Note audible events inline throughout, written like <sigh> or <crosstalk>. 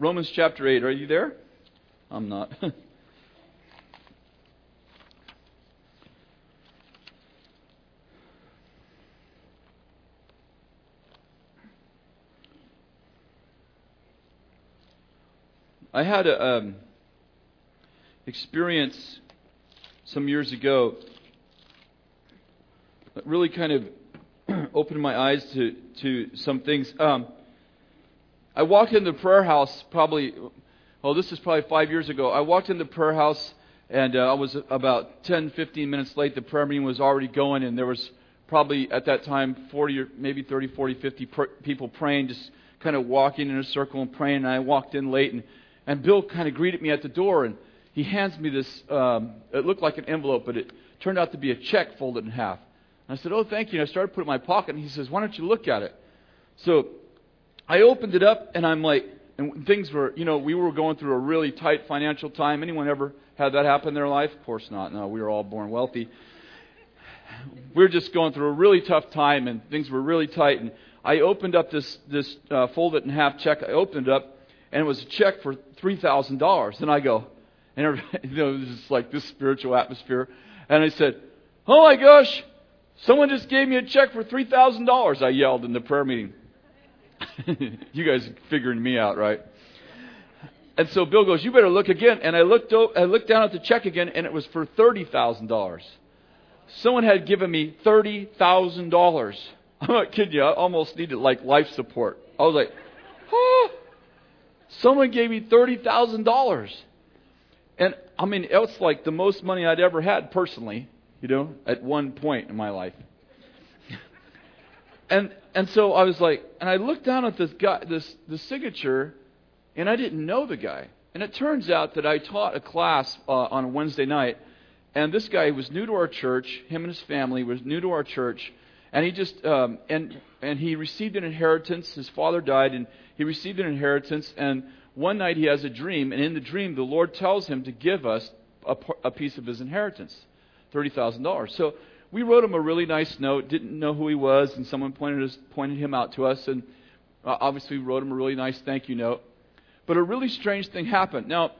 Romans chapter 8. Are you there? I'm not. <laughs> I had a um, experience some years ago that really kind of <clears throat> opened my eyes to, to some things. Um, I walked in the prayer house probably, oh, this is probably five years ago. I walked in the prayer house and uh, I was about 10, 15 minutes late. The prayer meeting was already going, and there was probably at that time 40 or maybe 30, 40, 50 pr- people praying, just kind of walking in a circle and praying. And I walked in late, and and Bill kind of greeted me at the door, and he hands me this. Um, it looked like an envelope, but it turned out to be a check folded in half. And I said, "Oh, thank you." And I started putting it in my pocket, and he says, "Why don't you look at it?" So I opened it up, and I'm like, and things were, you know, we were going through a really tight financial time. Anyone ever had that happen in their life? Of course not. No, we were all born wealthy. We were just going through a really tough time, and things were really tight. And I opened up this this uh, folded in half check. I opened it up, and it was a check for three thousand dollars. And I go, and <laughs> you know, this is like this spiritual atmosphere. And I said, "Oh my gosh, someone just gave me a check for three thousand dollars!" I yelled in the prayer meeting. <laughs> you guys figuring me out, right? And so Bill goes, "You better look again." And I looked, o- I looked down at the check again, and it was for thirty thousand dollars. Someone had given me thirty thousand dollars. <laughs> I'm not kidding you. I almost needed like life support. I was like, "Oh." Someone gave me $30,000. And I mean, it was like the most money I'd ever had personally, you know, at one point in my life. And and so I was like, and I looked down at this guy, this the signature, and I didn't know the guy. And it turns out that I taught a class uh, on a Wednesday night, and this guy was new to our church. Him and his family was new to our church, and he just um, and and he received an inheritance. His father died, and he received an inheritance. And one night he has a dream, and in the dream the Lord tells him to give us a, a piece of his inheritance, thirty thousand dollars. So we wrote him a really nice note. Didn't know who he was, and someone pointed us, pointed him out to us, and uh, obviously wrote him a really nice thank you note. But a really strange thing happened. Now,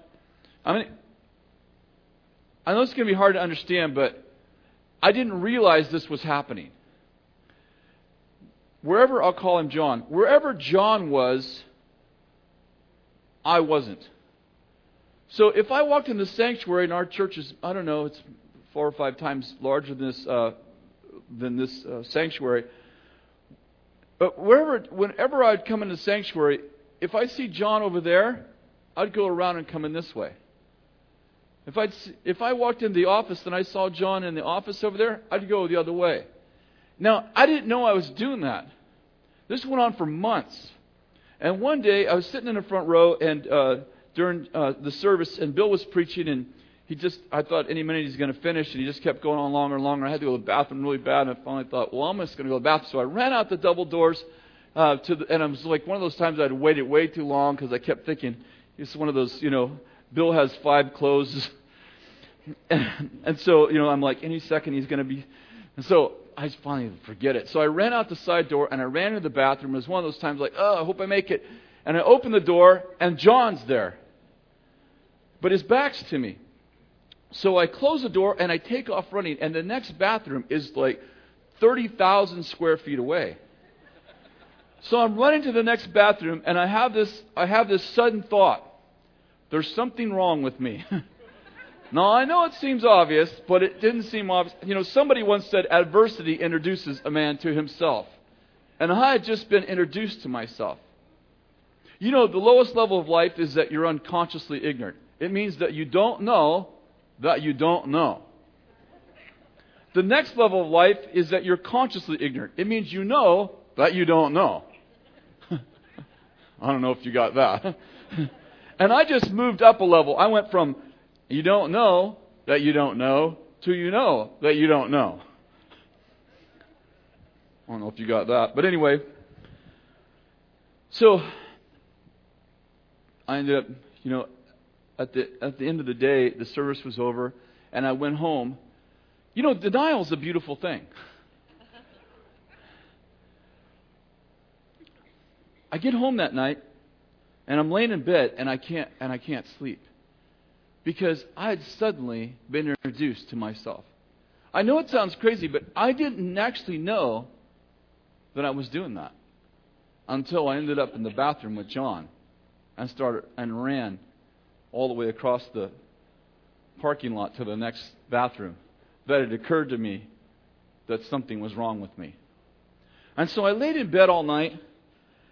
I mean, I know it's going to be hard to understand, but I didn't realize this was happening wherever I'll call him John, wherever John was, I wasn't. So if I walked in the sanctuary and our church is, I don't know, it's four or five times larger than this, uh, than this uh, sanctuary. But wherever, whenever I'd come in the sanctuary, if I see John over there, I'd go around and come in this way. If I if I walked in the office and I saw John in the office over there, I'd go the other way. Now, I didn't know I was doing that. This went on for months. And one day, I was sitting in the front row and uh, during uh, the service, and Bill was preaching, and he just, I thought any minute he's going to finish, and he just kept going on longer and longer. I had to go to the bathroom really bad, and I finally thought, well, I'm just going to go to the bathroom. So I ran out the double doors, uh, to the, and it was like one of those times I'd waited way too long because I kept thinking, it's one of those, you know, Bill has five clothes. and, <laughs> and so, you know, I'm like, any second he's going to be. And so I finally forget it. So I ran out the side door and I ran into the bathroom. It was one of those times like, oh, I hope I make it. And I open the door and John's there. But his back's to me. So I close the door and I take off running. And the next bathroom is like 30,000 square feet away. So I'm running to the next bathroom and I have this, I have this sudden thought. There's something wrong with me. <laughs> Now, I know it seems obvious, but it didn't seem obvious. You know, somebody once said adversity introduces a man to himself. And I had just been introduced to myself. You know, the lowest level of life is that you're unconsciously ignorant. It means that you don't know that you don't know. The next level of life is that you're consciously ignorant. It means you know that you don't know. <laughs> I don't know if you got that. <laughs> and I just moved up a level. I went from you don't know that you don't know to you know that you don't know. I don't know if you got that. But anyway, so I ended up, you know, at the at the end of the day, the service was over, and I went home. You know, denial is a beautiful thing. I get home that night, And I'm laying in bed and I can't and I can't sleep. Because I had suddenly been introduced to myself. I know it sounds crazy, but I didn't actually know that I was doing that until I ended up in the bathroom with John and started and ran all the way across the parking lot to the next bathroom that it occurred to me that something was wrong with me. And so I laid in bed all night,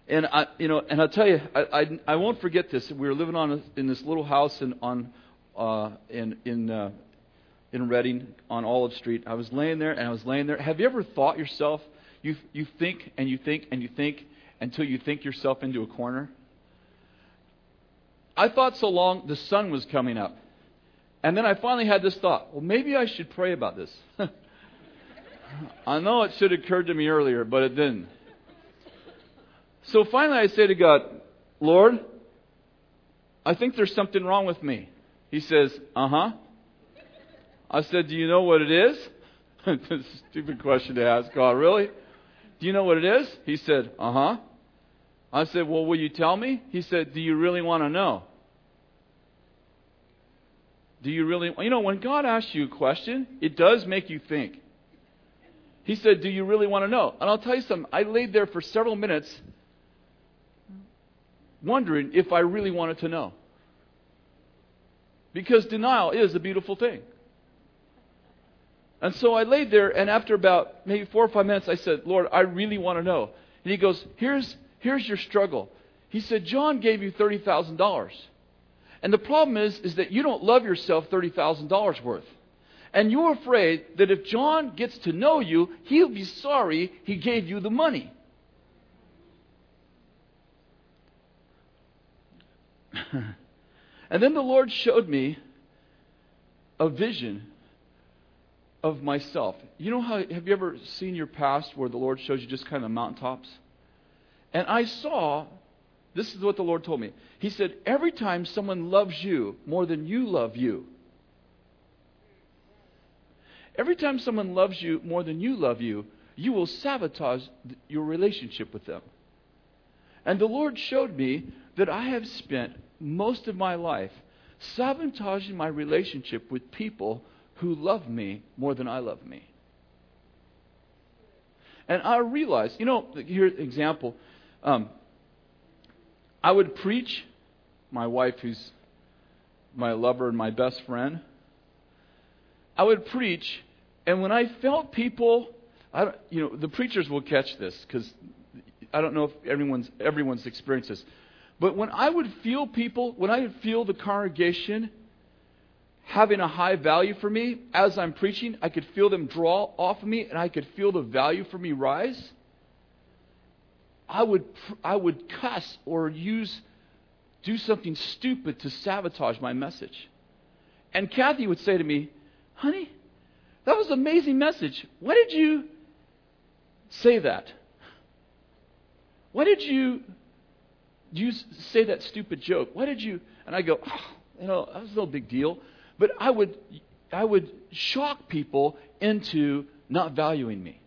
and I, you know, and I'll tell you, I, I, I won't forget this. We were living on a, in this little house in on uh, in in uh, in Redding on Olive Street. I was laying there, and I was laying there. Have you ever thought yourself? You you think and you think and you think until you think yourself into a corner. I thought so long the sun was coming up. And then I finally had this thought well, maybe I should pray about this. <laughs> I know it should have occurred to me earlier, but it didn't. So finally I say to God, Lord, I think there's something wrong with me. He says, Uh huh. I said, Do you know what it is? <laughs> stupid question to ask God, really? Do you know what it is? He said, Uh huh. I said, Well, will you tell me? He said, Do you really want to know? Do you really? You know, when God asks you a question, it does make you think. He said, Do you really want to know? And I'll tell you something. I laid there for several minutes wondering if I really wanted to know. Because denial is a beautiful thing. And so I laid there, and after about maybe four or five minutes, I said, Lord, I really want to know. And he goes, Here's, here's your struggle. He said, John gave you $30,000. And the problem is, is that you don't love yourself $30,000 worth. And you're afraid that if John gets to know you, he'll be sorry he gave you the money. <laughs> and then the Lord showed me a vision of myself. You know how have you ever seen your past where the Lord shows you just kind of mountaintops? And I saw this is what the Lord told me. He said, Every time someone loves you more than you love you, Every time someone loves you more than you love you, you will sabotage your relationship with them. And the Lord showed me that I have spent most of my life sabotaging my relationship with people who love me more than I love me. And I realized, you know, here's an example. Um, I would preach, my wife, who's my lover and my best friend, I would preach, and when I felt people, I you know, the preachers will catch this because I don't know if everyone's everyone's experienced this, but when I would feel people, when I would feel the congregation having a high value for me as I'm preaching, I could feel them draw off of me, and I could feel the value for me rise. I would I would cuss or use do something stupid to sabotage my message. And Kathy would say to me, "Honey, that was an amazing message. Why did you say that? Why did you you say that stupid joke? Why did you?" And I go, oh, "You know, that was no big deal." But I would I would shock people into not valuing me.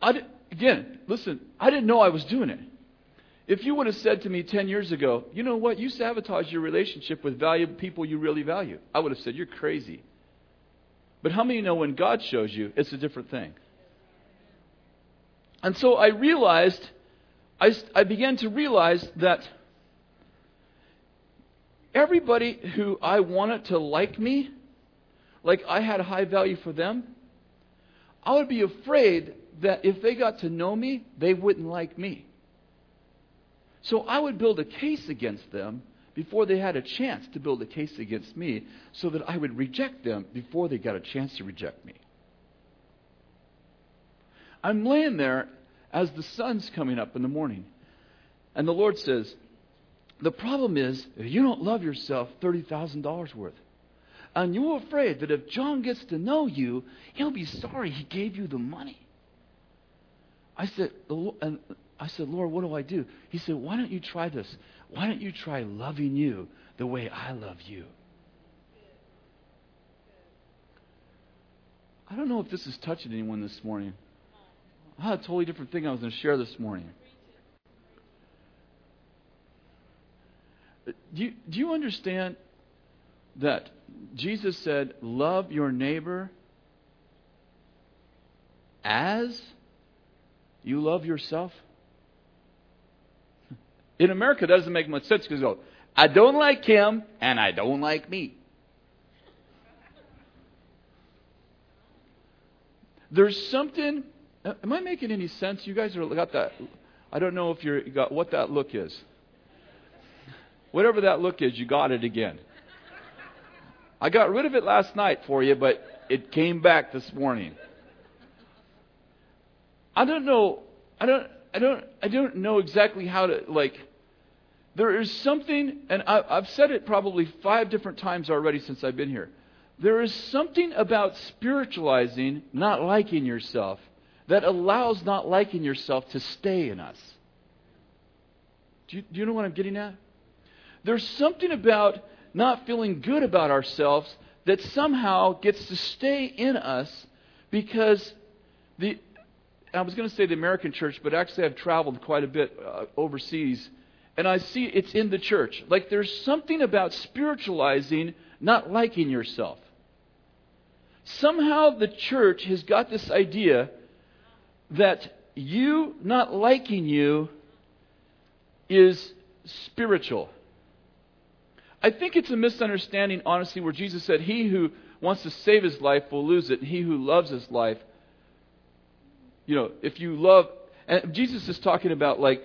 I did, again, listen, I didn't know I was doing it. If you would have said to me 10 years ago, you know what, you sabotage your relationship with valuable people you really value, I would have said, you're crazy. But how many know when God shows you, it's a different thing? And so I realized, I, I began to realize that everybody who I wanted to like me, like I had a high value for them, I would be afraid that if they got to know me, they wouldn't like me. So I would build a case against them before they had a chance to build a case against me so that I would reject them before they got a chance to reject me. I'm laying there as the sun's coming up in the morning. And the Lord says, The problem is, you don't love yourself $30,000 worth. And you're afraid that if John gets to know you, he'll be sorry he gave you the money. I said, and I said, Lord, what do I do? He said, Why don't you try this? Why don't you try loving you the way I love you? I don't know if this is touching anyone this morning. I had a totally different thing I was going to share this morning. Do you, do you understand that Jesus said, Love your neighbor as you love yourself? <laughs> In America, that doesn't make much sense because go, I don't like him and I don't like me. There's something. Am I making any sense? You guys are got that. I don't know if you're you got what that look is. Whatever that look is, you got it again. I got rid of it last night for you, but it came back this morning. I don't know. I don't. I don't. I don't know exactly how to like. There is something, and I, I've said it probably five different times already since I've been here. There is something about spiritualizing not liking yourself that allows not liking yourself to stay in us. Do you, do you know what I'm getting at? There's something about not feeling good about ourselves that somehow gets to stay in us because the I was going to say the American church, but actually I've traveled quite a bit uh, overseas and I see it's in the church. Like there's something about spiritualizing not liking yourself. Somehow the church has got this idea that you not liking you is spiritual. I think it's a misunderstanding, honestly, where Jesus said, He who wants to save his life will lose it, and he who loves his life, you know, if you love, and Jesus is talking about like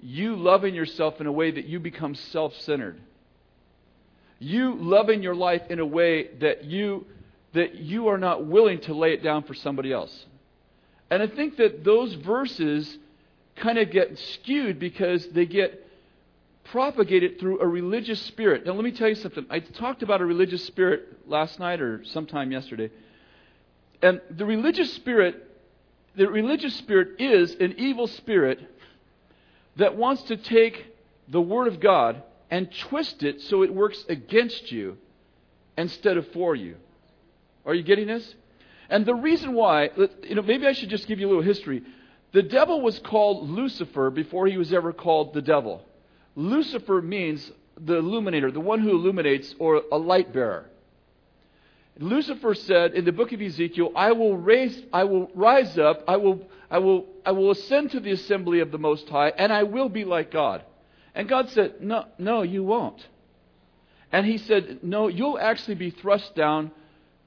you loving yourself in a way that you become self centered. You loving your life in a way that you that you are not willing to lay it down for somebody else. And I think that those verses kind of get skewed because they get propagated through a religious spirit. Now, let me tell you something. I talked about a religious spirit last night or sometime yesterday. And the religious spirit, the religious spirit is an evil spirit that wants to take the Word of God and twist it so it works against you instead of for you. Are you getting this? And the reason why, you know, maybe I should just give you a little history. The devil was called Lucifer before he was ever called the devil. Lucifer means the illuminator, the one who illuminates, or a light bearer. Lucifer said in the book of Ezekiel, I will raise I will rise up, I will I will I will ascend to the assembly of the most high, and I will be like God. And God said, No, no, you won't. And he said, No, you'll actually be thrust down,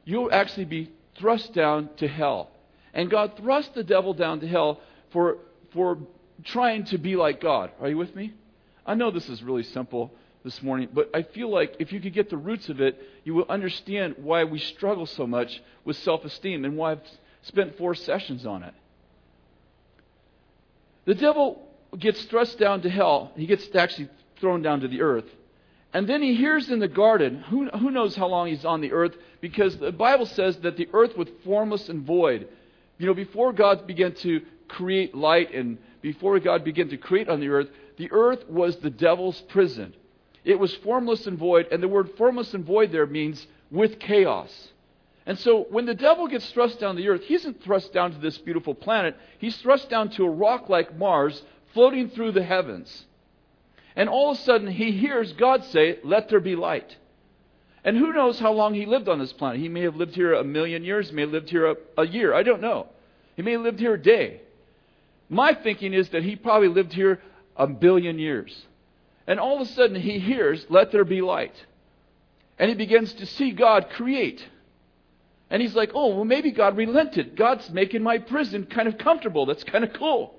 you'll actually be thrust down to hell. And God thrust the devil down to hell for for trying to be like God. Are you with me? I know this is really simple this morning, but I feel like if you could get the roots of it, you will understand why we struggle so much with self esteem and why I've spent four sessions on it. The devil gets thrust down to hell, he gets actually thrown down to the earth. And then he hears in the garden, who, who knows how long he's on the earth, because the Bible says that the earth was formless and void. You know, before God began to create light and before God began to create on the earth, the earth was the devil's prison. It was formless and void, and the word formless and void there means with chaos. And so when the devil gets thrust down the earth, he isn't thrust down to this beautiful planet. He's thrust down to a rock like Mars floating through the heavens. And all of a sudden, he hears God say, Let there be light. And who knows how long he lived on this planet? He may have lived here a million years, may have lived here a, a year. I don't know. He may have lived here a day. My thinking is that he probably lived here a billion years. And all of a sudden he hears, Let there be light. And he begins to see God create. And he's like, Oh, well, maybe God relented. God's making my prison kind of comfortable. That's kind of cool.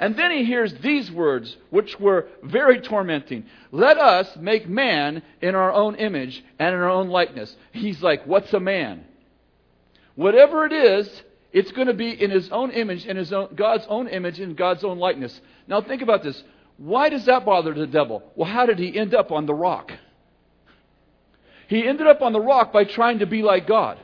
And then he hears these words, which were very tormenting. Let us make man in our own image and in our own likeness. He's like, What's a man? Whatever it is, it's going to be in his own image, in his own, God's own image, in God's own likeness. Now think about this. Why does that bother the devil? Well, how did he end up on the rock? He ended up on the rock by trying to be like God.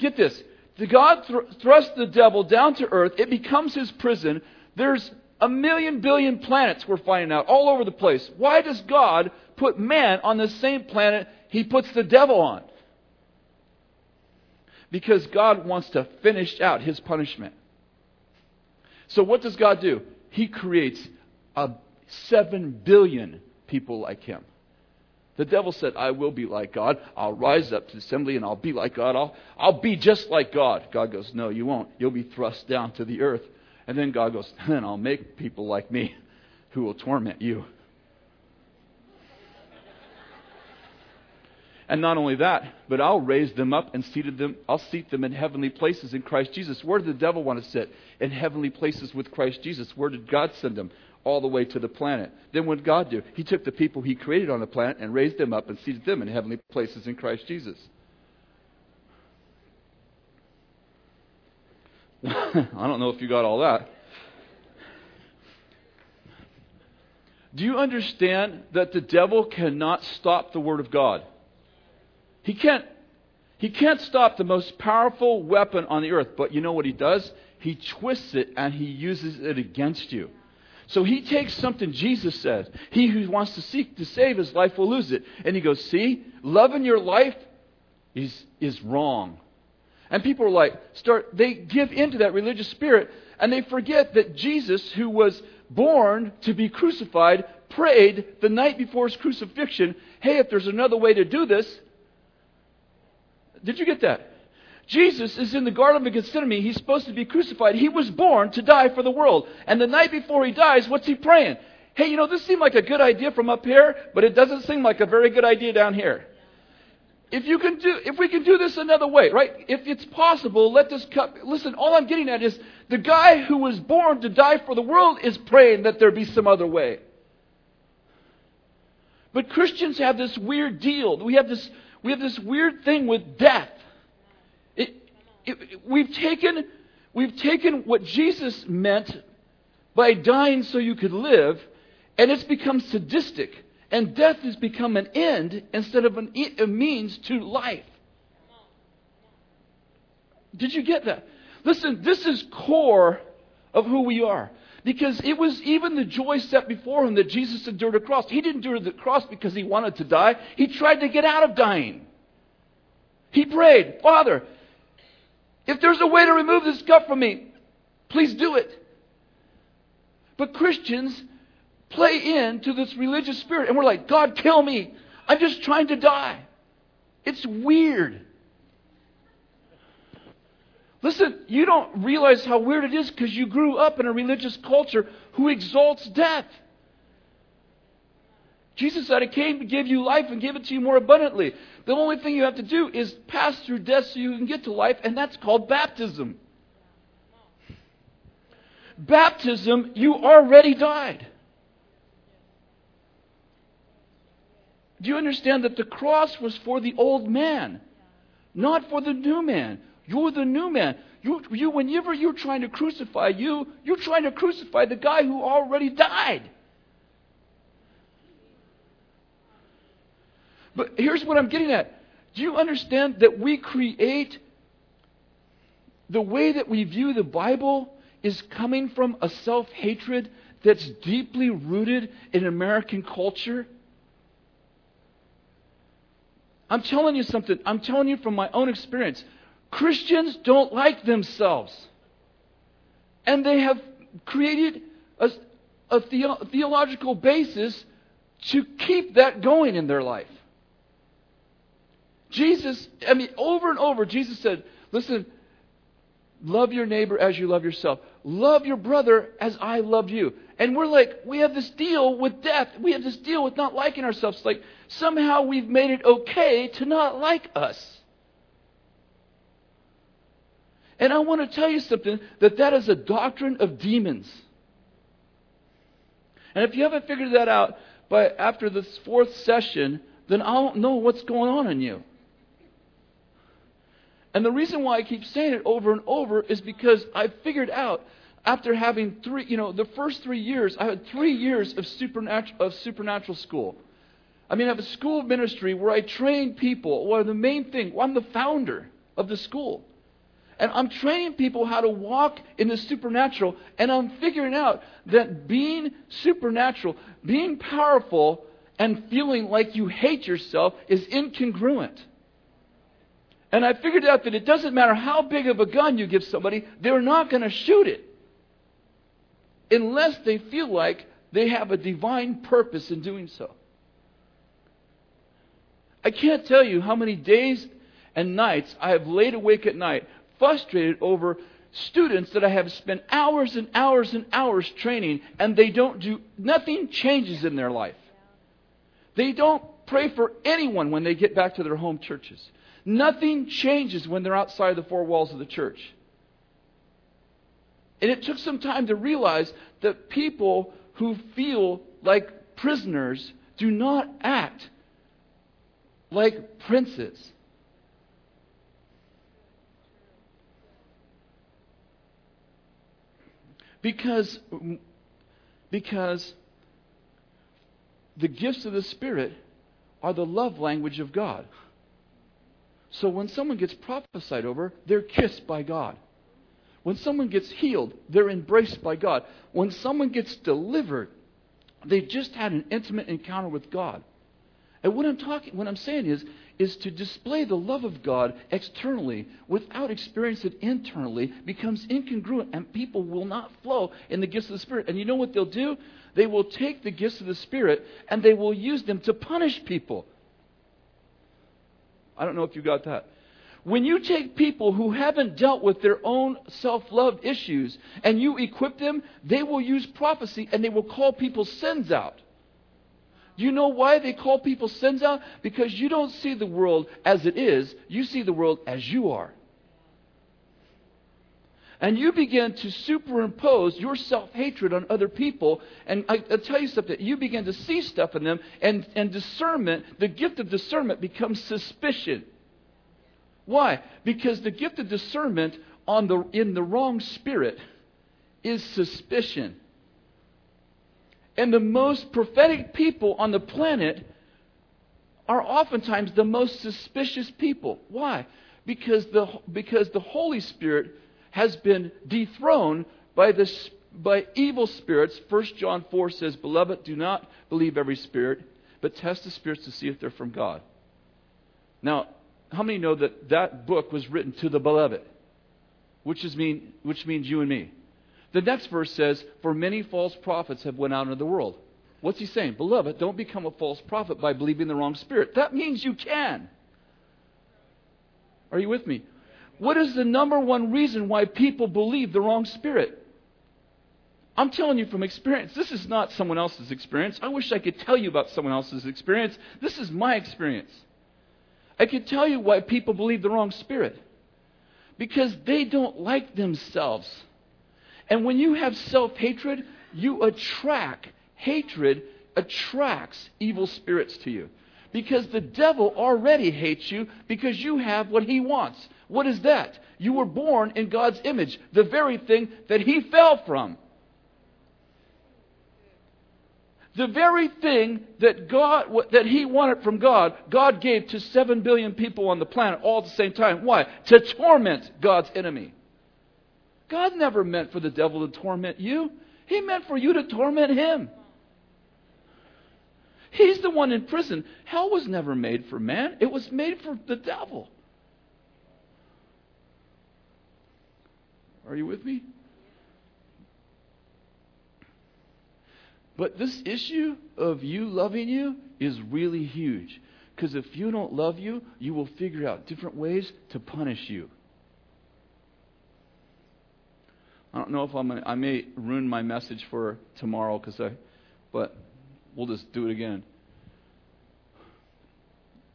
Get this. The God thr- thrusts the devil down to earth. It becomes his prison. There's a million billion planets we're finding out all over the place. Why does God put man on the same planet he puts the devil on? Because God wants to finish out his punishment. So what does God do? He creates a 7 billion people like him. The devil said, I will be like God. I'll rise up to the assembly and I'll be like God. I'll, I'll be just like God. God goes, No, you won't. You'll be thrust down to the earth. And then God goes, Then I'll make people like me who will torment you. And not only that, but I'll raise them up and seated them, I'll seat them in heavenly places in Christ Jesus. Where did the devil want to sit? In heavenly places with Christ Jesus. Where did God send him? All the way to the planet. Then what did God do? He took the people he created on the planet and raised them up and seated them in heavenly places in Christ Jesus. <laughs> I don't know if you got all that. Do you understand that the devil cannot stop the Word of God? He can't, he can't stop the most powerful weapon on the earth, but you know what he does? He twists it and he uses it against you. So he takes something Jesus said. He who wants to seek to save his life will lose it. And he goes, See, loving your life is, is wrong. And people are like, start, they give into that religious spirit and they forget that Jesus, who was born to be crucified, prayed the night before his crucifixion, Hey, if there's another way to do this, did you get that? Jesus is in the Garden of Gethsemane. He's supposed to be crucified. He was born to die for the world. And the night before he dies, what's he praying? Hey, you know, this seemed like a good idea from up here, but it doesn't seem like a very good idea down here. If you can do, if we can do this another way, right? If it's possible, let this cup, listen, all I'm getting at is the guy who was born to die for the world is praying that there be some other way. But Christians have this weird deal. We have this we have this weird thing with death. We've, taken, we've taken what Jesus meant by dying so you could live, and it's become sadistic. And death has become an end instead of an, a means to life. Did you get that? Listen, this is core of who we are. Because it was even the joy set before him that Jesus endured a cross. He didn't endure the cross because he wanted to die. He tried to get out of dying. He prayed, Father, if there's a way to remove this cup from me, please do it. But Christians play into this religious spirit and we're like, God, kill me. I'm just trying to die. It's weird. Listen, you don't realize how weird it is because you grew up in a religious culture who exalts death. Jesus said, I came to give you life and give it to you more abundantly. The only thing you have to do is pass through death so you can get to life, and that's called baptism. Baptism, you already died. Do you understand that the cross was for the old man, not for the new man? You're the new man. You, you, whenever you're trying to crucify you, you're trying to crucify the guy who already died. But here's what I'm getting at. Do you understand that we create the way that we view the Bible is coming from a self hatred that's deeply rooted in American culture? I'm telling you something. I'm telling you from my own experience. Christians don't like themselves. And they have created a, a theo- theological basis to keep that going in their life. Jesus, I mean, over and over, Jesus said, listen, love your neighbor as you love yourself. Love your brother as I love you. And we're like, we have this deal with death. We have this deal with not liking ourselves. Like, somehow we've made it okay to not like us. And I want to tell you something that that is a doctrine of demons. And if you haven't figured that out by after this fourth session, then I don't know what's going on in you. And the reason why I keep saying it over and over is because I figured out after having three, you know, the first three years, I had three years of supernatural, of supernatural school. I mean, I have a school of ministry where I train people. Well, the main thing, well, I'm the founder of the school. And I'm training people how to walk in the supernatural, and I'm figuring out that being supernatural, being powerful, and feeling like you hate yourself is incongruent. And I figured out that it doesn't matter how big of a gun you give somebody, they're not going to shoot it unless they feel like they have a divine purpose in doing so. I can't tell you how many days and nights I have laid awake at night, frustrated over students that I have spent hours and hours and hours training, and they don't do, nothing changes in their life. They don't pray for anyone when they get back to their home churches. Nothing changes when they're outside the four walls of the church. And it took some time to realize that people who feel like prisoners do not act like princes. Because, because the gifts of the Spirit are the love language of God. So when someone gets prophesied over, they're kissed by God. When someone gets healed, they're embraced by God. When someone gets delivered, they've just had an intimate encounter with God. And what I'm talking, what I'm saying is, is to display the love of God externally without experiencing it internally becomes incongruent, and people will not flow in the gifts of the Spirit. And you know what they'll do? They will take the gifts of the Spirit and they will use them to punish people. I don't know if you got that. When you take people who haven't dealt with their own self love issues and you equip them, they will use prophecy and they will call people's sins out. Do you know why they call people's sins out? Because you don't see the world as it is, you see the world as you are. And you begin to superimpose your self hatred on other people. And I, will tell you something, you begin to see stuff in them, and, and discernment, the gift of discernment becomes suspicion. Why? Because the gift of discernment on the, in the wrong spirit is suspicion. And the most prophetic people on the planet are oftentimes the most suspicious people. Why? Because the, because the Holy Spirit has been dethroned by, the, by evil spirits. 1 John 4 says, Beloved, do not believe every spirit, but test the spirits to see if they're from God. Now, how many know that that book was written to the beloved? Which, is mean, which means you and me. The next verse says, For many false prophets have went out into the world. What's he saying? Beloved, don't become a false prophet by believing the wrong spirit. That means you can. Are you with me? What is the number one reason why people believe the wrong spirit? I'm telling you from experience. This is not someone else's experience. I wish I could tell you about someone else's experience. This is my experience. I could tell you why people believe the wrong spirit. Because they don't like themselves. And when you have self hatred, you attract hatred, attracts evil spirits to you. Because the devil already hates you because you have what he wants. What is that? You were born in God's image, the very thing that he fell from. The very thing that God that he wanted from God, God gave to 7 billion people on the planet all at the same time. Why? To torment God's enemy. God never meant for the devil to torment you. He meant for you to torment him. He's the one in prison. Hell was never made for man, it was made for the devil. Are you with me? But this issue of you loving you is really huge. Because if you don't love you, you will figure out different ways to punish you. I don't know if I'm gonna, I may ruin my message for tomorrow because I, but we'll just do it again.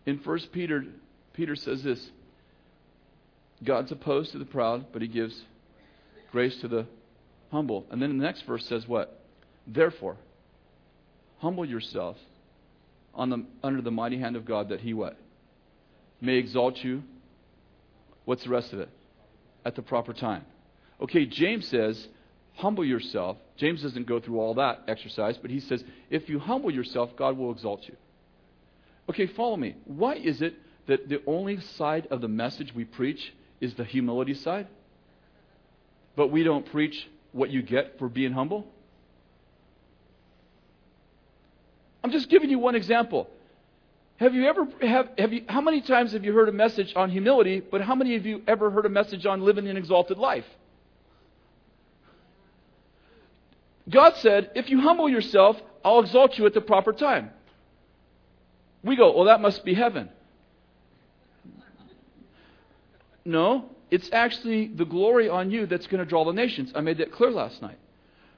In First Peter, Peter says this: God's opposed to the proud, but He gives grace to the humble. And then the next verse says what? Therefore, humble yourselves on the, under the mighty hand of God, that He what may exalt you. What's the rest of it? At the proper time. Okay, James says, humble yourself. James doesn't go through all that exercise, but he says, if you humble yourself, God will exalt you. Okay, follow me. Why is it that the only side of the message we preach is the humility side? but we don't preach what you get for being humble? I'm just giving you one example. Have you ever have, have you how many times have you heard a message on humility, but how many of you ever heard a message on living an exalted life? God said, if you humble yourself, I'll exalt you at the proper time. We go, well, that must be heaven. No, it's actually the glory on you that's going to draw the nations. I made that clear last night.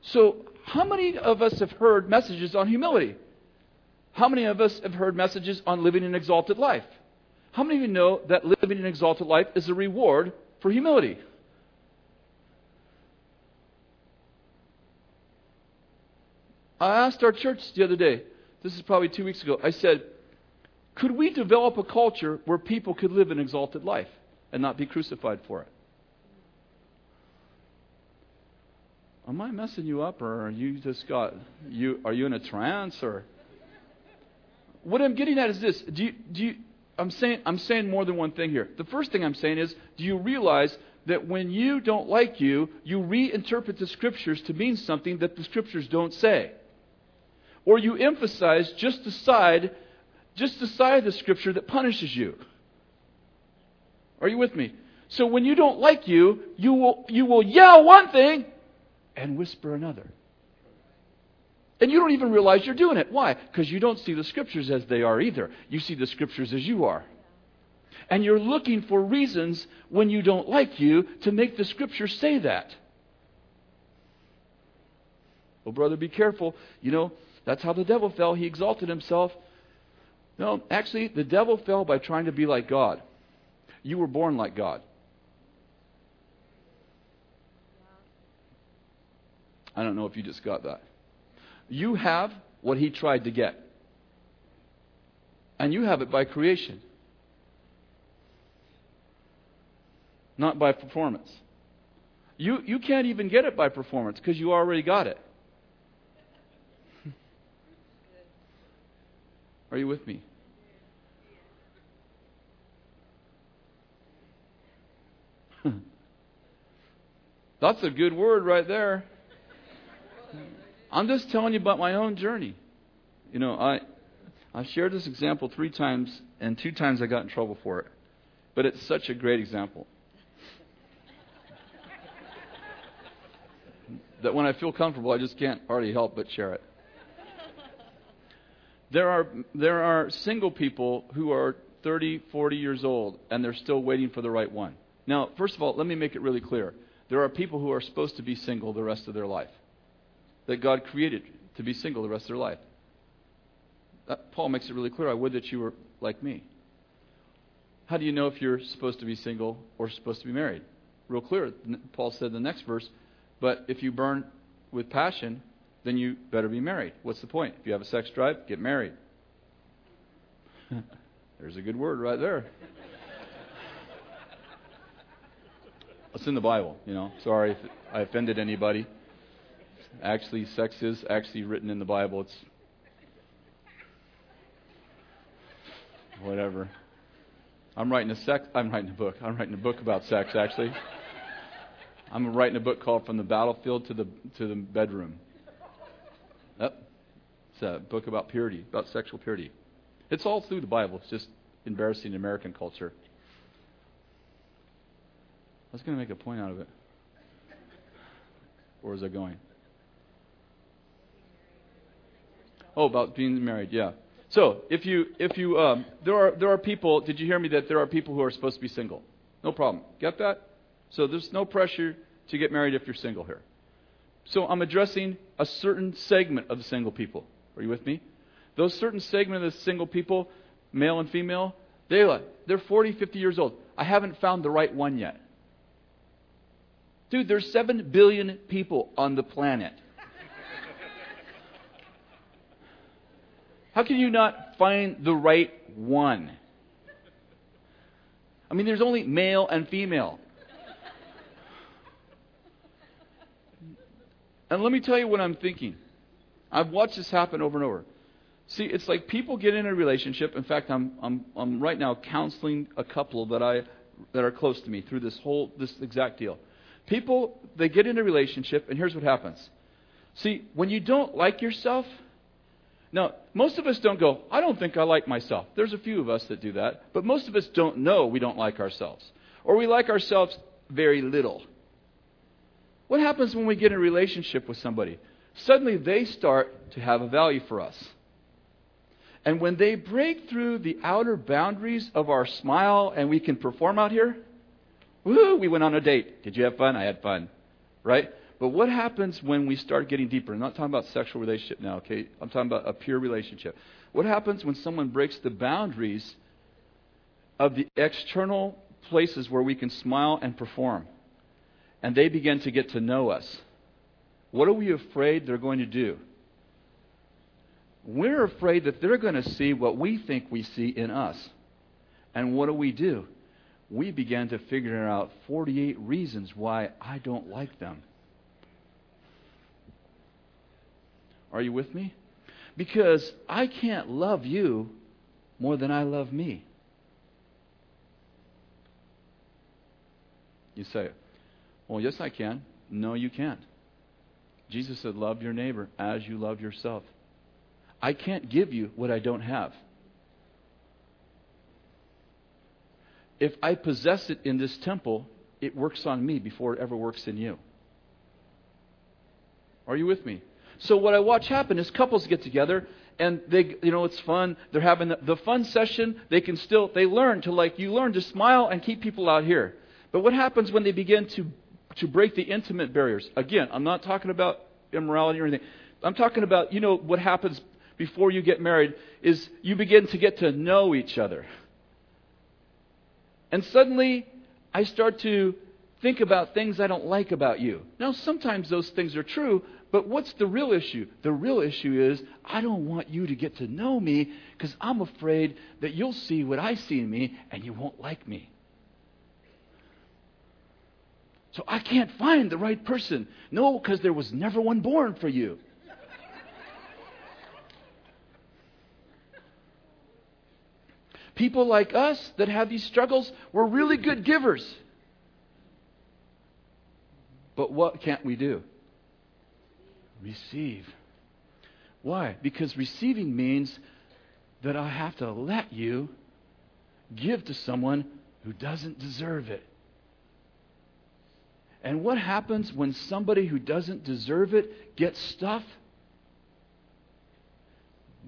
So, how many of us have heard messages on humility? How many of us have heard messages on living an exalted life? How many of you know that living an exalted life is a reward for humility? I asked our church the other day, this is probably two weeks ago, I said, could we develop a culture where people could live an exalted life and not be crucified for it? Am I messing you up, or are you just got you? Are you in a trance, or what I'm getting at is this: Do you, do you, I'm saying I'm saying more than one thing here. The first thing I'm saying is, do you realize that when you don't like you, you reinterpret the scriptures to mean something that the scriptures don't say, or you emphasize just the side, just the side of the scripture that punishes you? Are you with me? So when you don't like you, you will you will yell one thing and whisper another. And you don't even realize you're doing it. Why? Because you don't see the scriptures as they are either. You see the scriptures as you are. And you're looking for reasons when you don't like you to make the scriptures say that. Oh, brother, be careful. You know, that's how the devil fell. He exalted himself. No, actually, the devil fell by trying to be like God. You were born like God. I don't know if you just got that. You have what he tried to get. And you have it by creation, not by performance. You, you can't even get it by performance because you already got it. <laughs> Are you with me? <laughs> That's a good word right there. I'm just telling you about my own journey. You know, I I shared this example three times, and two times I got in trouble for it. But it's such a great example. that when I feel comfortable, I just can't hardly help but share it. There are, there are single people who are 30, 40 years old, and they're still waiting for the right one. Now, first of all, let me make it really clear. There are people who are supposed to be single the rest of their life that God created to be single the rest of their life. That, Paul makes it really clear. I would that you were like me. How do you know if you're supposed to be single or supposed to be married? Real clear. Paul said in the next verse, but if you burn with passion, then you better be married. What's the point? If you have a sex drive, get married. <laughs> There's a good word right there. It's in the Bible, you know. Sorry if I offended anybody. Actually, sex is actually written in the Bible. It's whatever. I'm writing a sex. I'm writing a book. I'm writing a book about sex. Actually, I'm writing a book called "From the Battlefield to the to the Bedroom." Yep. It's a book about purity, about sexual purity. It's all through the Bible. It's just embarrassing American culture. I was going to make a point out of it. Where was I going? Oh, about being married, yeah. So if you if you um, there are there are people. Did you hear me that there are people who are supposed to be single? No problem. Get that? So there's no pressure to get married if you're single here. So I'm addressing a certain segment of the single people. Are you with me? Those certain segment of the single people, male and female, they they're 40, 50 years old. I haven't found the right one yet. Dude, there's 7 billion people on the planet. How can you not find the right one? I mean, there's only male and female. And let me tell you what I'm thinking. I've watched this happen over and over. See, it's like people get in a relationship. In fact, I'm, I'm, I'm right now counseling a couple that, I, that are close to me through this whole, this exact deal. People, they get in a relationship, and here's what happens. See, when you don't like yourself, now, most of us don't go, I don't think I like myself. There's a few of us that do that, but most of us don't know we don't like ourselves. Or we like ourselves very little. What happens when we get in a relationship with somebody? Suddenly they start to have a value for us. And when they break through the outer boundaries of our smile and we can perform out here, Woo, we went on a date. Did you have fun? I had fun. Right? But what happens when we start getting deeper? I'm not talking about sexual relationship now, okay? I'm talking about a pure relationship. What happens when someone breaks the boundaries of the external places where we can smile and perform? And they begin to get to know us. What are we afraid they're going to do? We're afraid that they're going to see what we think we see in us. And what do we do? We began to figure out 48 reasons why I don't like them. Are you with me? Because I can't love you more than I love me. You say, Well, yes, I can. No, you can't. Jesus said, Love your neighbor as you love yourself. I can't give you what I don't have. If I possess it in this temple, it works on me before it ever works in you. Are you with me? So what I watch happen is couples get together and they you know it's fun they're having the, the, fun session they can still they learn to like you learn to smile and keep people out here but what happens when they begin to to break the intimate barriers again i'm not talking about immorality or anything i'm talking about you know what happens before you get married is you begin to get to know each other. And suddenly, I start to think about things I don't like about you. Now, sometimes those things are true, but what's the real issue? The real issue is I don't want you to get to know me because I'm afraid that you'll see what I see in me and you won't like me. So I can't find the right person. No, because there was never one born for you. People like us that have these struggles, we're really good givers. But what can't we do? Receive. Why? Because receiving means that I have to let you give to someone who doesn't deserve it. And what happens when somebody who doesn't deserve it gets stuff?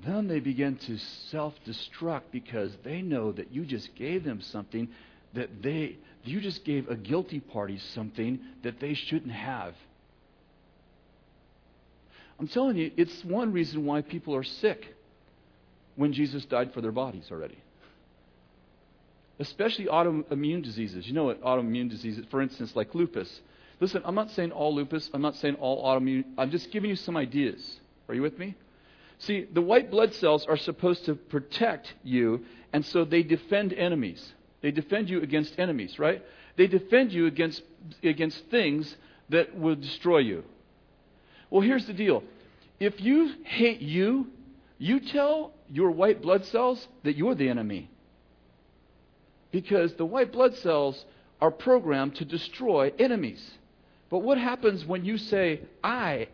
Then they begin to self destruct because they know that you just gave them something that they, you just gave a guilty party something that they shouldn't have. I'm telling you, it's one reason why people are sick when Jesus died for their bodies already. Especially autoimmune diseases. You know what autoimmune diseases, for instance, like lupus. Listen, I'm not saying all lupus, I'm not saying all autoimmune, I'm just giving you some ideas. Are you with me? See, the white blood cells are supposed to protect you, and so they defend enemies. They defend you against enemies, right? They defend you against, against things that will destroy you. Well, here's the deal if you hate you, you tell your white blood cells that you're the enemy. Because the white blood cells are programmed to destroy enemies. But what happens when you say, I,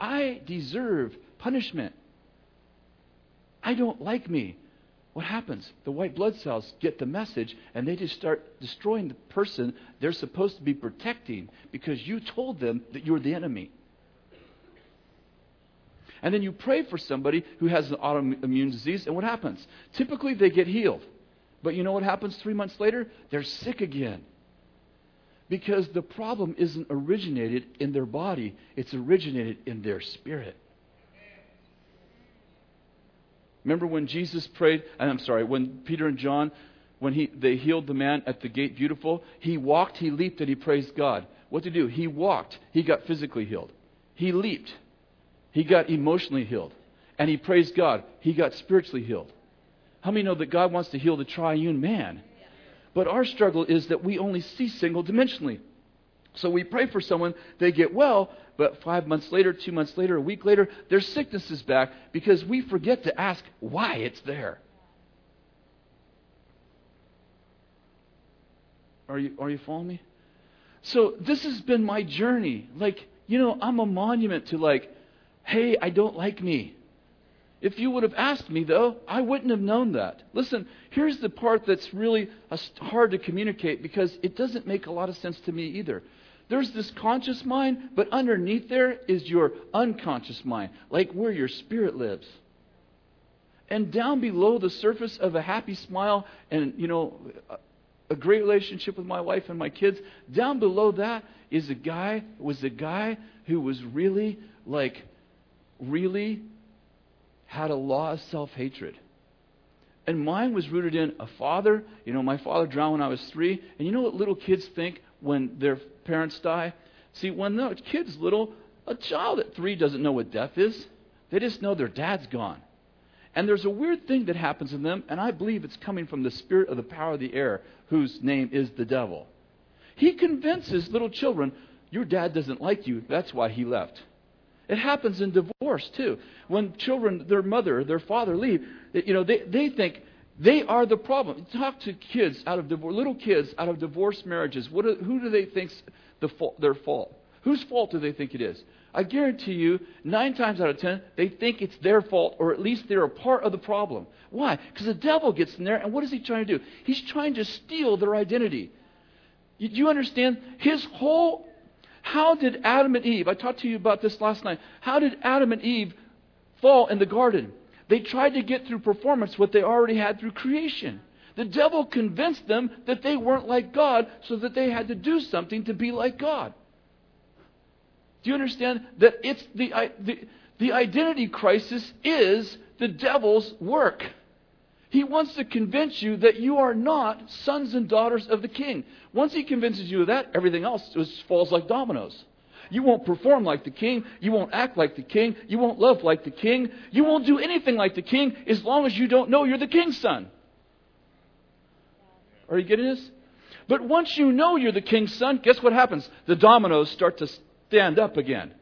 I deserve punishment. I don't like me. What happens? The white blood cells get the message and they just start destroying the person they're supposed to be protecting because you told them that you're the enemy. And then you pray for somebody who has an autoimmune disease, and what happens? Typically, they get healed. But you know what happens three months later? They're sick again. Because the problem isn't originated in their body, it's originated in their spirit. Remember when Jesus prayed, I'm sorry, when Peter and John, when he, they healed the man at the gate beautiful, he walked, he leaped, and he praised God. What to do? He walked, he got physically healed. He leaped, he got emotionally healed. And he praised God, he got spiritually healed. How many know that God wants to heal the triune man? But our struggle is that we only see single dimensionally. So we pray for someone, they get well, but five months later, two months later, a week later, their sickness is back because we forget to ask why it's there. Are you, are you following me? So this has been my journey. Like, you know, I'm a monument to like, hey, I don't like me. If you would have asked me, though, I wouldn't have known that. Listen, here's the part that's really hard to communicate because it doesn't make a lot of sense to me either. There's this conscious mind, but underneath there is your unconscious mind, like where your spirit lives. And down below the surface of a happy smile and, you know, a great relationship with my wife and my kids. Down below that is a guy was a guy who was really like really had a law of self-hatred. And mine was rooted in a father. You know, my father drowned when I was three. And you know what little kids think when their parents die? See, when the kid's little, a child at three doesn't know what death is. They just know their dad's gone. And there's a weird thing that happens in them, and I believe it's coming from the spirit of the power of the air, whose name is the devil. He convinces little children, Your dad doesn't like you, that's why he left. It happens in divorce, too. When children, their mother, their father leave, you know, they, they think they are the problem. Talk to kids out of divorce, little kids out of divorced marriages. What, who do they think's the fault, their fault? Whose fault do they think it is? I guarantee you, nine times out of ten, they think it's their fault, or at least they're a part of the problem. Why? Because the devil gets in there, and what is he trying to do? He's trying to steal their identity. Do you understand? His whole. How did Adam and Eve, I talked to you about this last night, how did Adam and Eve fall in the garden? They tried to get through performance what they already had through creation. The devil convinced them that they weren't like God, so that they had to do something to be like God. Do you understand that it's the, the, the identity crisis is the devil's work? He wants to convince you that you are not sons and daughters of the king. Once he convinces you of that, everything else just falls like dominoes. You won't perform like the king. You won't act like the king. You won't love like the king. You won't do anything like the king as long as you don't know you're the king's son. Are you getting this? But once you know you're the king's son, guess what happens? The dominoes start to stand up again.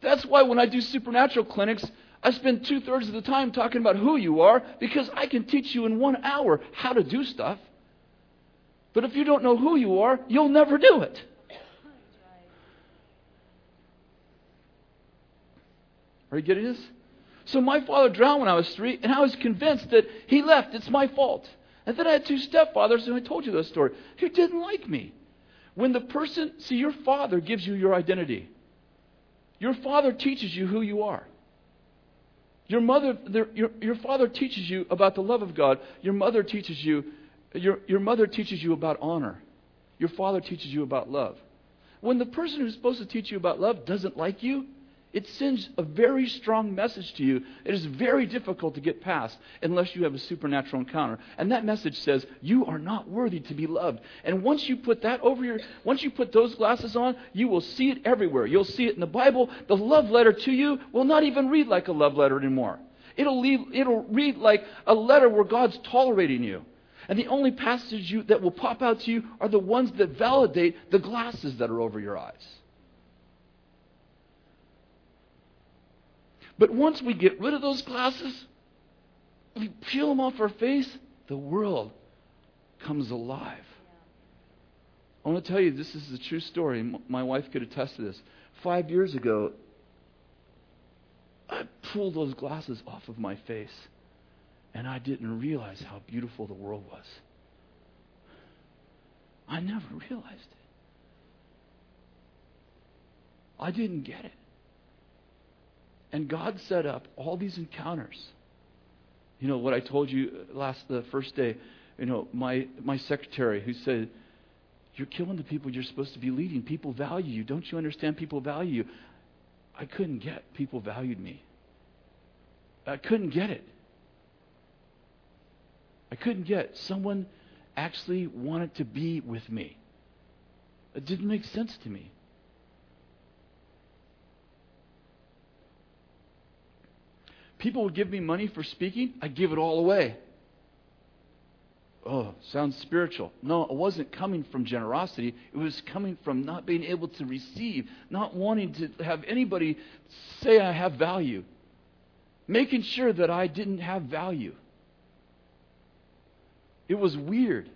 That's why when I do supernatural clinics, I spend two thirds of the time talking about who you are because I can teach you in one hour how to do stuff. But if you don't know who you are, you'll never do it. Are you getting this? So my father drowned when I was three, and I was convinced that he left. It's my fault. And then I had two stepfathers, and I told you that story, who didn't like me. When the person, see, your father gives you your identity. Your father teaches you who you are. Your mother, your, your father teaches you about the love of God. Your mother teaches you, your, your mother teaches you about honor. Your father teaches you about love. When the person who's supposed to teach you about love doesn't like you, it sends a very strong message to you. It is very difficult to get past unless you have a supernatural encounter. And that message says, you are not worthy to be loved. And once you put that over your, once you put those glasses on, you will see it everywhere. You'll see it in the Bible. The love letter to you will not even read like a love letter anymore. It'll, leave, it'll read like a letter where God's tolerating you. And the only passages you, that will pop out to you are the ones that validate the glasses that are over your eyes. But once we get rid of those glasses, we peel them off our face, the world comes alive. I want to tell you, this is a true story. My wife could attest to this. Five years ago, I pulled those glasses off of my face, and I didn't realize how beautiful the world was. I never realized it. I didn't get it. And God set up all these encounters. You know what I told you last the first day. You know my my secretary who said, "You're killing the people you're supposed to be leading. People value you. Don't you understand? People value you." I couldn't get people valued me. I couldn't get it. I couldn't get someone actually wanted to be with me. It didn't make sense to me. People would give me money for speaking, I'd give it all away. Oh, sounds spiritual. No, it wasn't coming from generosity. It was coming from not being able to receive, not wanting to have anybody say I have value, making sure that I didn't have value. It was weird.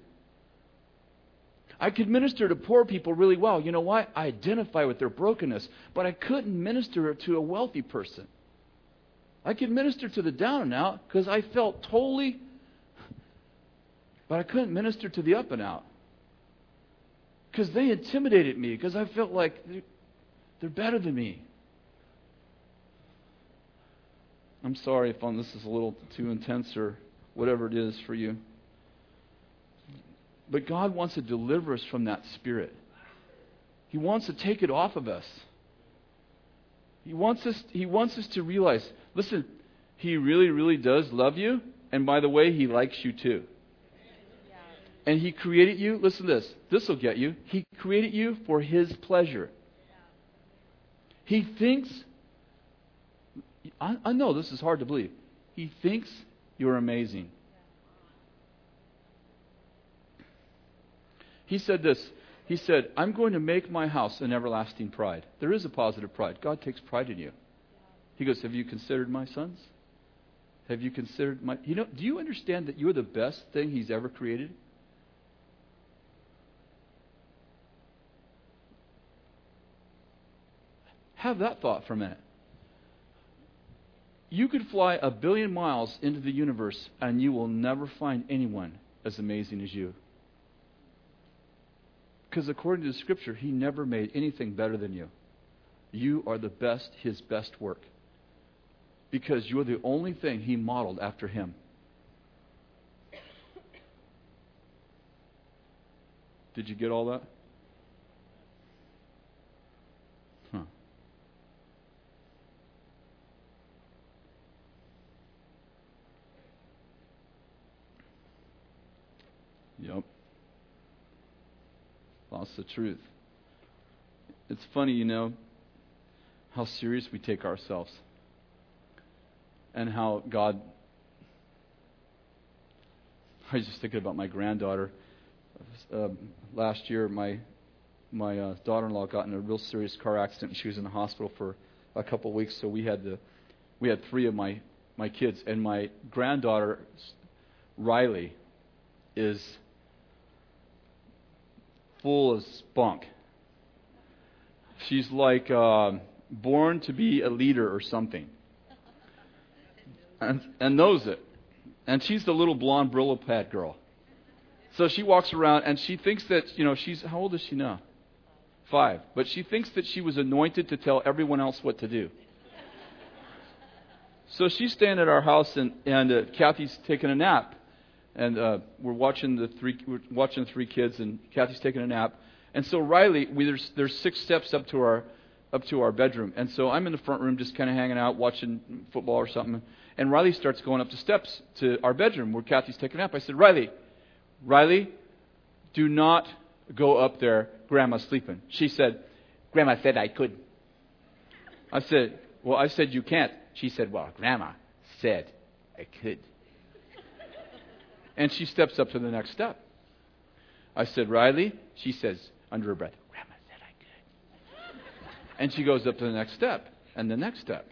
I could minister to poor people really well. You know why? I identify with their brokenness, but I couldn't minister to a wealthy person. I could minister to the down and out because I felt totally, but I couldn't minister to the up and out because they intimidated me because I felt like they're better than me. I'm sorry if this is a little too intense or whatever it is for you. But God wants to deliver us from that spirit. He wants to take it off of us. He wants us, he wants us to realize listen, He really, really does love you. And by the way, He likes you too. And He created you, listen to this, this will get you. He created you for His pleasure. He thinks, I, I know this is hard to believe. He thinks you're amazing. He said this he said, I'm going to make my house an everlasting pride. There is a positive pride. God takes pride in you. He goes, Have you considered my sons? Have you considered my. You know, do you understand that you're the best thing He's ever created? Have that thought for a minute. You could fly a billion miles into the universe and you will never find anyone as amazing as you. Because according to the scripture, he never made anything better than you. You are the best, his best work. Because you're the only thing he modeled after him. Did you get all that? Huh. Yep. That's the truth. It's funny, you know, how serious we take ourselves and how God. I was just thinking about my granddaughter. Uh, last year, my my uh, daughter-in-law got in a real serious car accident, and she was in the hospital for a couple of weeks. So we had to, we had three of my my kids, and my granddaughter, Riley, is full of spunk. She's like uh, born to be a leader or something. And, and knows it. And she's the little blonde Brillo pad girl. So she walks around and she thinks that, you know, she's, how old is she now? Five. But she thinks that she was anointed to tell everyone else what to do. So she's staying at our house and, and uh, Kathy's taking a nap and uh, we're watching the three we're watching three kids, and Kathy's taking a nap. And so Riley, we, there's there's six steps up to our up to our bedroom, and so I'm in the front room just kind of hanging out, watching football or something. And Riley starts going up the steps to our bedroom where Kathy's taking a nap. I said, Riley, Riley, do not go up there. Grandma's sleeping. She said, Grandma said I could. I said, Well, I said you can't. She said, Well, Grandma said I could. And she steps up to the next step. I said, Riley? She says, under her breath, Grandma said I could. And she goes up to the next step and the next step.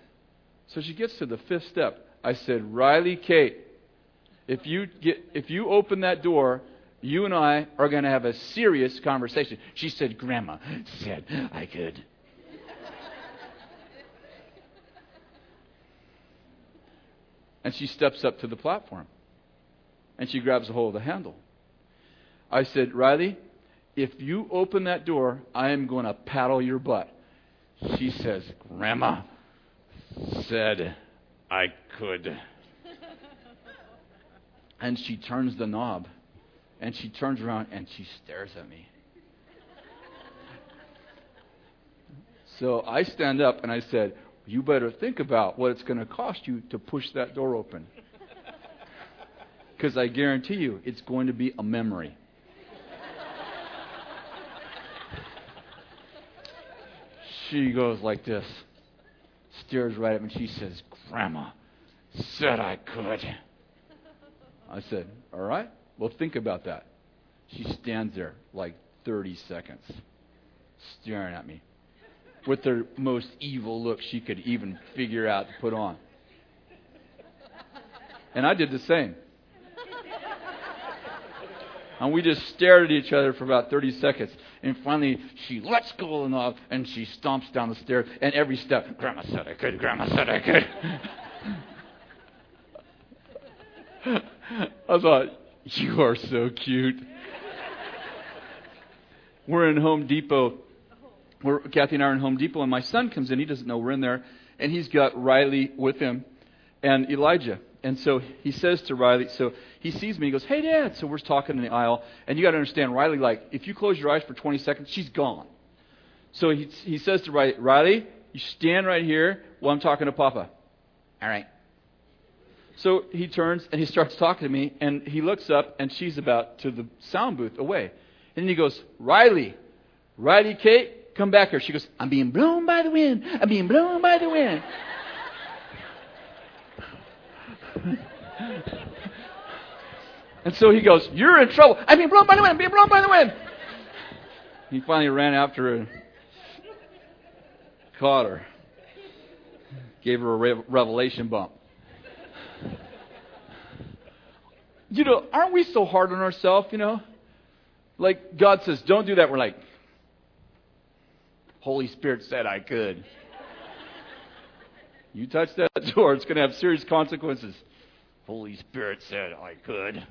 So she gets to the fifth step. I said, Riley Kate, if you get if you open that door, you and I are going to have a serious conversation. She said, Grandma said I could. and she steps up to the platform and she grabs a hold of the handle. I said, Riley, if you open that door, I am going to paddle your butt. She says, Grandma said I could. <laughs> and she turns the knob, and she turns around and she stares at me. So I stand up and I said, You better think about what it's going to cost you to push that door open. Because I guarantee you, it's going to be a memory. she goes like this, stares right at me, and she says, Grandma said I could. I said, All right, well, think about that. She stands there like 30 seconds, staring at me with the most evil look she could even figure out to put on. And I did the same. And we just stared at each other for about 30 seconds. And finally, she lets go knob and she stomps down the stairs. And every step, Grandma said I could, Grandma said I could. <laughs> I thought, you are so cute. We're in Home Depot. We're, Kathy and I are in Home Depot, and my son comes in. He doesn't know we're in there. And he's got Riley with him and Elijah and so he says to Riley, so he sees me, he goes, Hey, Dad. So we're talking in the aisle, and you got to understand, Riley, like, if you close your eyes for 20 seconds, she's gone. So he, he says to Riley, Riley, you stand right here while I'm talking to Papa. All right. So he turns and he starts talking to me, and he looks up, and she's about to the sound booth away. And he goes, Riley, Riley Kate, come back here. She goes, I'm being blown by the wind. I'm being blown by the wind. <laughs> and so he goes, You're in trouble. I'm being blown by the wind. I'm being blown by the wind. He finally ran after her, caught her, gave her a revelation bump. You know, aren't we so hard on ourselves, you know? Like God says, don't do that. We're like, Holy Spirit said I could. You touch that <laughs> door, it's going to have serious consequences. Holy Spirit said I could.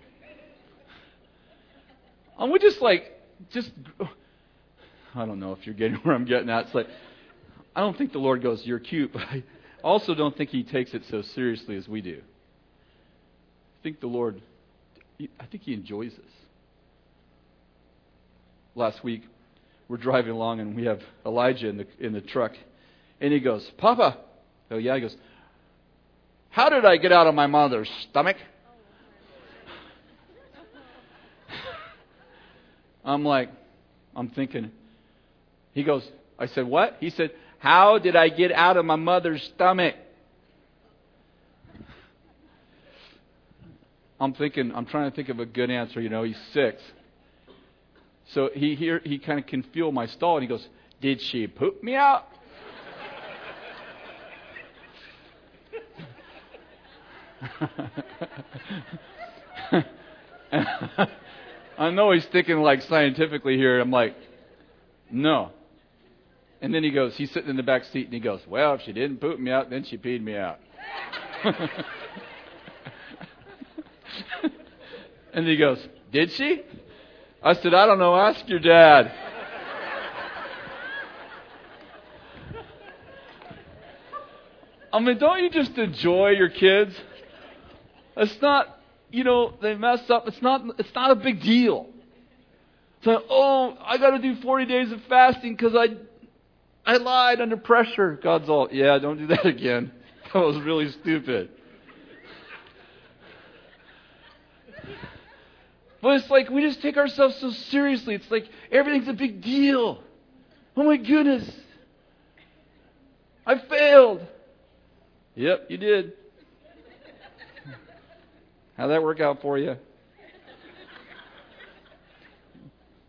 And we just like, just, I don't know if you're getting <laughs> where I'm getting at. It's like, I don't think the Lord goes, You're cute, <laughs> but I also don't think He takes it so seriously as we do. I think the Lord, I think He enjoys this. Last week, we're driving along and we have Elijah in the, in the truck. And he goes, Papa. Oh, yeah. He goes, How did I get out of my mother's stomach? I'm like, I'm thinking. He goes, I said, What? He said, How did I get out of my mother's stomach? I'm thinking, I'm trying to think of a good answer. You know, he's six. So he here he kind of can feel my stall, and he goes, "Did she poop me out?" <laughs> I know he's thinking like scientifically here. I'm like, no. And then he goes, he's sitting in the back seat and he goes, well, if she didn't poop me out, then she peed me out. <laughs> and he goes, did she? I said, I don't know. Ask your dad. I mean, don't you just enjoy your kids? It's not, you know, they mess up. It's not, it's not a big deal. It's like, oh, I got to do 40 days of fasting because I, I lied under pressure. God's all, yeah, don't do that <laughs> again. That was really stupid. But it's like we just take ourselves so seriously. It's like everything's a big deal. Oh my goodness. I failed. Yep, you did. How'd that work out for you?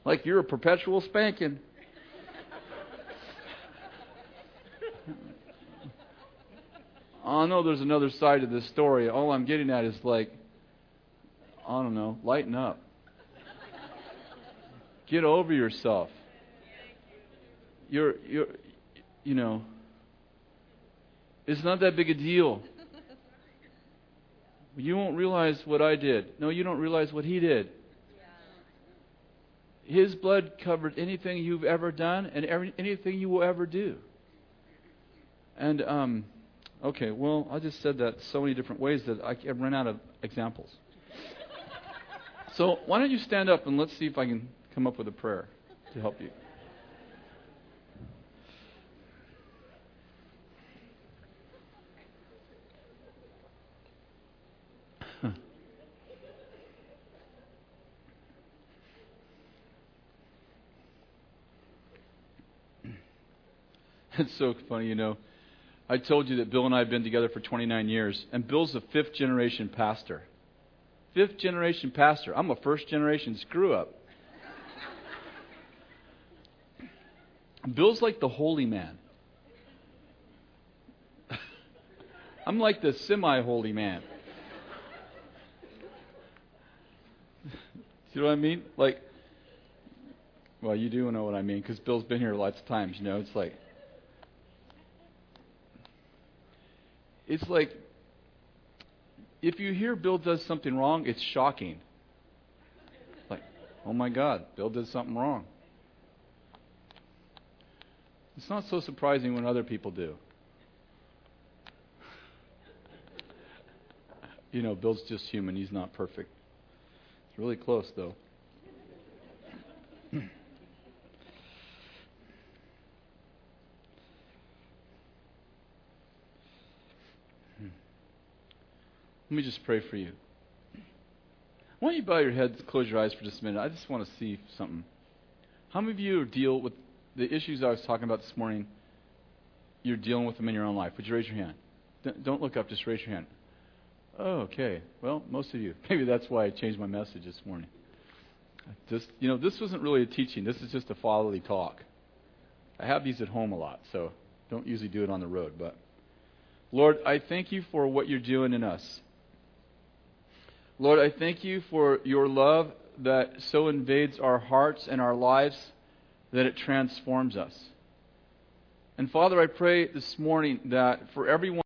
Like you're a perpetual spanking. Oh, I know there's another side to this story. All I'm getting at is like, I don't know, lighten up. Get over yourself. You're, you're, you know, it's not that big a deal. You won't realize what I did. No, you don't realize what he did. His blood covered anything you've ever done and every, anything you will ever do. And, um, okay, well, I just said that so many different ways that I, I ran out of examples. So why don't you stand up and let's see if I can come up with a prayer to help you. <laughs> it's so funny, you know. I told you that Bill and I have been together for 29 years, and Bill's a fifth generation pastor. Fifth generation pastor. I'm a first generation screw up. Bill's like the holy man. <laughs> I'm like the semi holy man. <laughs> you know what I mean? Like, well, you do know what I mean because Bill's been here lots of times. You know, it's like, it's like, if you hear Bill does something wrong, it's shocking. Like, oh my God, Bill did something wrong. It's not so surprising when other people do. You know, Bill's just human. He's not perfect. It's really close, though. Let me just pray for you. Why don't you bow your heads, close your eyes for just a minute? I just want to see something. How many of you deal with the issues I was talking about this morning? You're dealing with them in your own life. Would you raise your hand? Don't look up, just raise your hand. Oh, okay. Well, most of you. <laughs> Maybe that's why I changed my message this morning. Just, you know, this wasn't really a teaching. This is just a fatherly talk. I have these at home a lot, so don't usually do it on the road. But, Lord, I thank you for what you're doing in us. Lord, I thank you for your love that so invades our hearts and our lives that it transforms us. And Father, I pray this morning that for everyone